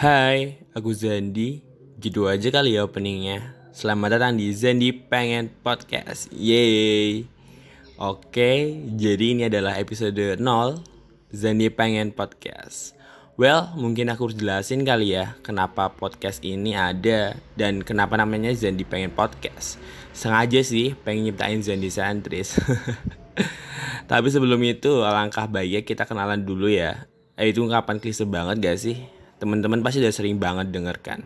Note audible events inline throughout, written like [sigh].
Hai, aku Zandi. Gitu aja kali ya openingnya. Selamat datang di Zandi Pengen Podcast. Yeay. Oke, jadi ini adalah episode 0 Zandi Pengen Podcast. Well, mungkin aku harus jelasin kali ya kenapa podcast ini ada dan kenapa namanya Zandi Pengen Podcast. Sengaja sih pengen nyiptain Zandi Santris. [laughs] Tapi sebelum itu alangkah baiknya kita kenalan dulu ya. Eh, itu kapan klise banget gak sih? Teman-teman pasti udah sering banget dengarkan.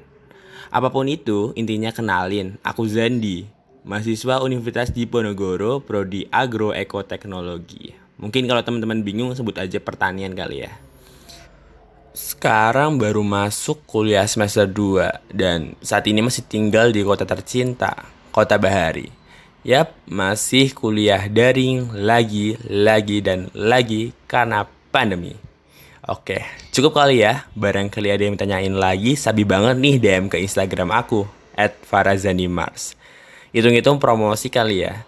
Apa pun itu, intinya kenalin. Aku Zandi, mahasiswa Universitas Diponegoro, Prodi Agro Ekoteknologi. Mungkin kalau teman-teman bingung sebut aja pertanian kali ya. Sekarang baru masuk kuliah semester 2 dan saat ini masih tinggal di kota tercinta, Kota Bahari. Yap, masih kuliah daring lagi, lagi, dan lagi karena pandemi. Oke, cukup kali ya. Barangkali ada yang tanyain lagi, sabi banget nih DM ke Instagram aku, at Farazanimars. Hitung-hitung promosi kali ya.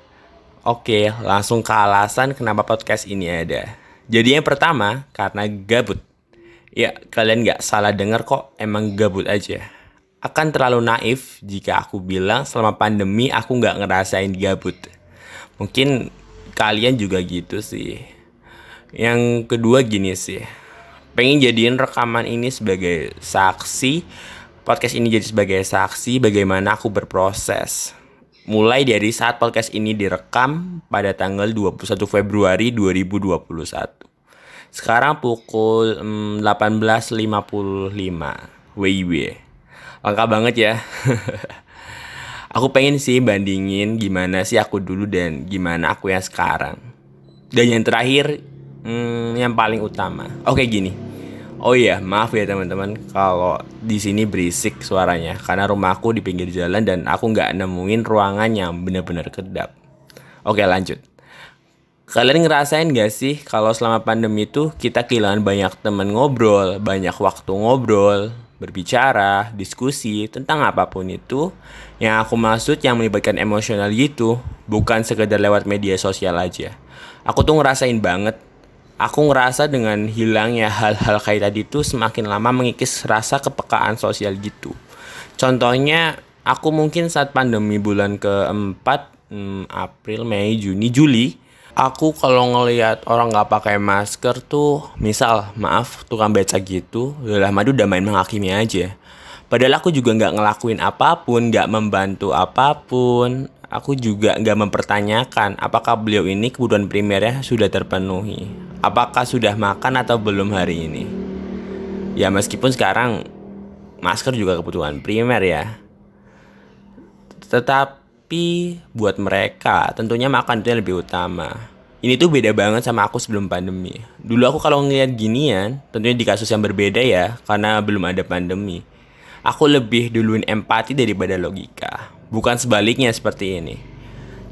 Oke, langsung ke alasan kenapa podcast ini ada. Jadi yang pertama, karena gabut. Ya, kalian gak salah denger kok, emang gabut aja. Akan terlalu naif jika aku bilang selama pandemi aku gak ngerasain gabut. Mungkin kalian juga gitu sih. Yang kedua gini sih, pengen jadiin rekaman ini sebagai saksi podcast ini jadi sebagai saksi bagaimana aku berproses. Mulai dari saat podcast ini direkam pada tanggal 21 Februari 2021 sekarang pukul mm, 18.55 WIB lengkap banget ya. [laughs] Aku pengen sih bandingin gimana sih aku dulu dan gimana aku yang sekarang. Dan yang terakhir Hmm, yang paling utama. Oke gini. Oh iya, maaf ya teman-teman kalau di sini berisik suaranya karena rumahku di pinggir jalan dan aku nggak nemuin ruangan yang benar-benar kedap. Oke lanjut. Kalian ngerasain gak sih kalau selama pandemi itu kita kehilangan banyak teman ngobrol, banyak waktu ngobrol, berbicara, diskusi tentang apa pun itu yang aku maksud yang melibatkan emosional gitu, bukan sekedar lewat media sosial aja. Aku tuh ngerasain banget aku ngerasa dengan hilangnya hal-hal kayak tadi itu semakin lama mengikis rasa kepekaan sosial gitu. Contohnya, aku mungkin saat pandemi bulan keempat, hmm, April, Mei, Juni, Juli, aku kalau ngelihat orang nggak pakai masker tuh, misal, maaf, tukang beca gitu, udah madu udah main menghakimi aja. Padahal aku juga nggak ngelakuin apa pun, nggak membantu apa pun, aku juga nggak mempertanyakan apakah beliau ini kebutuhan primernya sudah terpenuhi. Apakah sudah makan atau belum hari ini? Ya meskipun sekarang masker juga kebutuhan primer ya. Tetapi buat mereka tentunya makan itu yang lebih utama. Ini tuh beda banget sama aku sebelum pandemi. Dulu aku kalau ngeliat ginian, tentunya di kasus yang berbeda ya, karena belum ada pandemi. Aku lebih duluin empati daripada logika bukan sebaliknya seperti ini.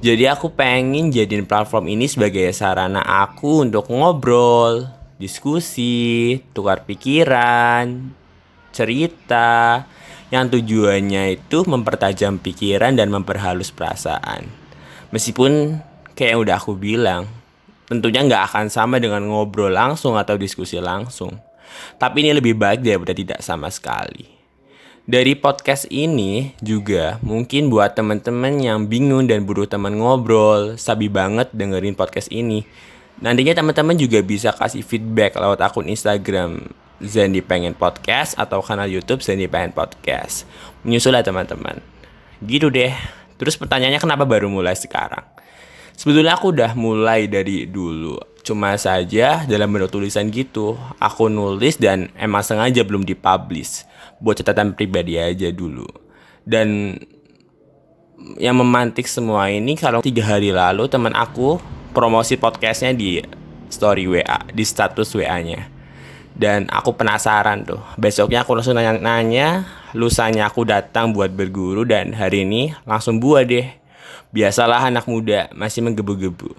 Jadi aku pengen jadiin platform ini sebagai sarana aku untuk ngobrol, diskusi, tukar pikiran, cerita, yang tujuannya itu mempertajam pikiran dan memperhalus perasaan. Meskipun kayak yang udah aku bilang, tentunya nggak akan sama dengan ngobrol langsung atau diskusi langsung. Tapi ini lebih baik daripada tidak sama sekali. Dari podcast ini juga mungkin buat teman-teman yang bingung dan butuh teman ngobrol, sabi banget dengerin podcast ini. Nantinya teman-teman juga bisa kasih feedback lewat akun Instagram Zendi Pengen Podcast atau kanal YouTube Zendi Pengen Podcast. Menyusul lah teman-teman. Gitu deh. Terus pertanyaannya kenapa baru mulai sekarang? Sebetulnya aku udah mulai dari dulu. Cuma saja dalam bentuk tulisan gitu, aku nulis dan emang sengaja belum dipublish buat catatan pribadi aja dulu. Dan yang memantik semua ini kalau tiga hari lalu teman aku promosi podcastnya di story WA di status WA-nya dan aku penasaran tuh besoknya aku langsung nanya-nanya lusanya aku datang buat berguru dan hari ini langsung buat deh. Biasalah anak muda masih menggebu-gebu.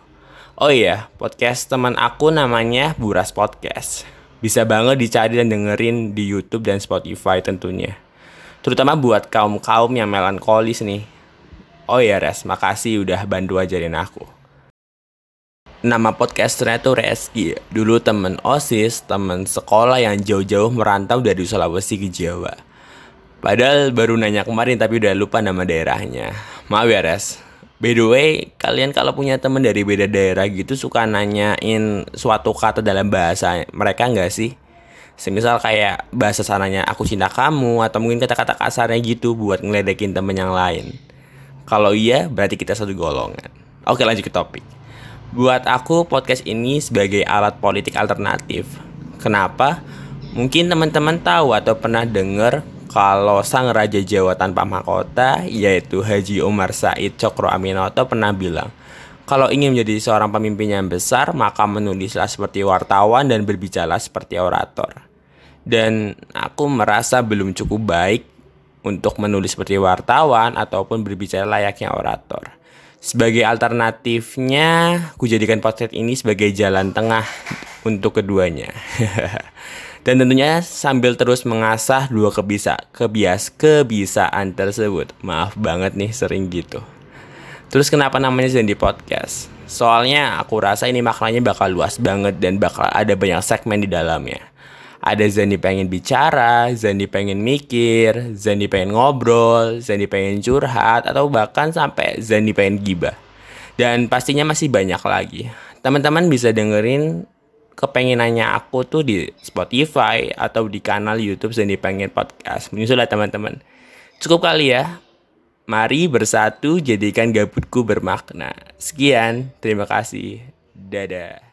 Oh iya podcast teman aku namanya Buras Podcast bisa banget dicari dan dengerin di YouTube dan Spotify tentunya. Terutama buat kaum-kaum yang melankolis nih. Oh ya Res, makasih udah bantu ajarin aku. Nama podcasternya tuh Reski. Dulu temen OSIS, temen sekolah yang jauh-jauh merantau dari Sulawesi ke Jawa. Padahal baru nanya kemarin tapi udah lupa nama daerahnya. Maaf ya Res. By the way, kalian kalau punya temen dari beda daerah gitu suka nanyain suatu kata dalam bahasa mereka nggak sih? Semisal kayak bahasa sananya aku cinta kamu atau mungkin kata-kata kasarnya gitu buat ngeledekin temen yang lain. Kalau iya, berarti kita satu golongan. Oke lanjut ke topik. Buat aku podcast ini sebagai alat politik alternatif. Kenapa? Mungkin teman-teman tahu atau pernah dengar kalau sang raja Jawa tanpa mahkota yaitu Haji Umar Said Cokro Aminoto pernah bilang kalau ingin menjadi seorang pemimpin yang besar maka menulislah seperti wartawan dan berbicara seperti orator. Dan aku merasa belum cukup baik untuk menulis seperti wartawan ataupun berbicara layaknya orator. Sebagai alternatifnya, aku jadikan podcast ini sebagai jalan tengah untuk keduanya. [laughs] Dan tentunya sambil terus mengasah dua kebisa, kebias, kebisaan tersebut. Maaf banget nih sering gitu. Terus kenapa namanya Zendi Podcast? Soalnya aku rasa ini maknanya bakal luas banget dan bakal ada banyak segmen di dalamnya ada Zandi pengen bicara, Zandi pengen mikir, Zandi pengen ngobrol, Zandi pengen curhat, atau bahkan sampai Zandi pengen gibah. Dan pastinya masih banyak lagi. Teman-teman bisa dengerin kepenginannya aku tuh di Spotify atau di kanal YouTube Zandi Pengen Podcast. Menyusul lah teman-teman. Cukup kali ya. Mari bersatu jadikan gabutku bermakna. Sekian, terima kasih. Dadah.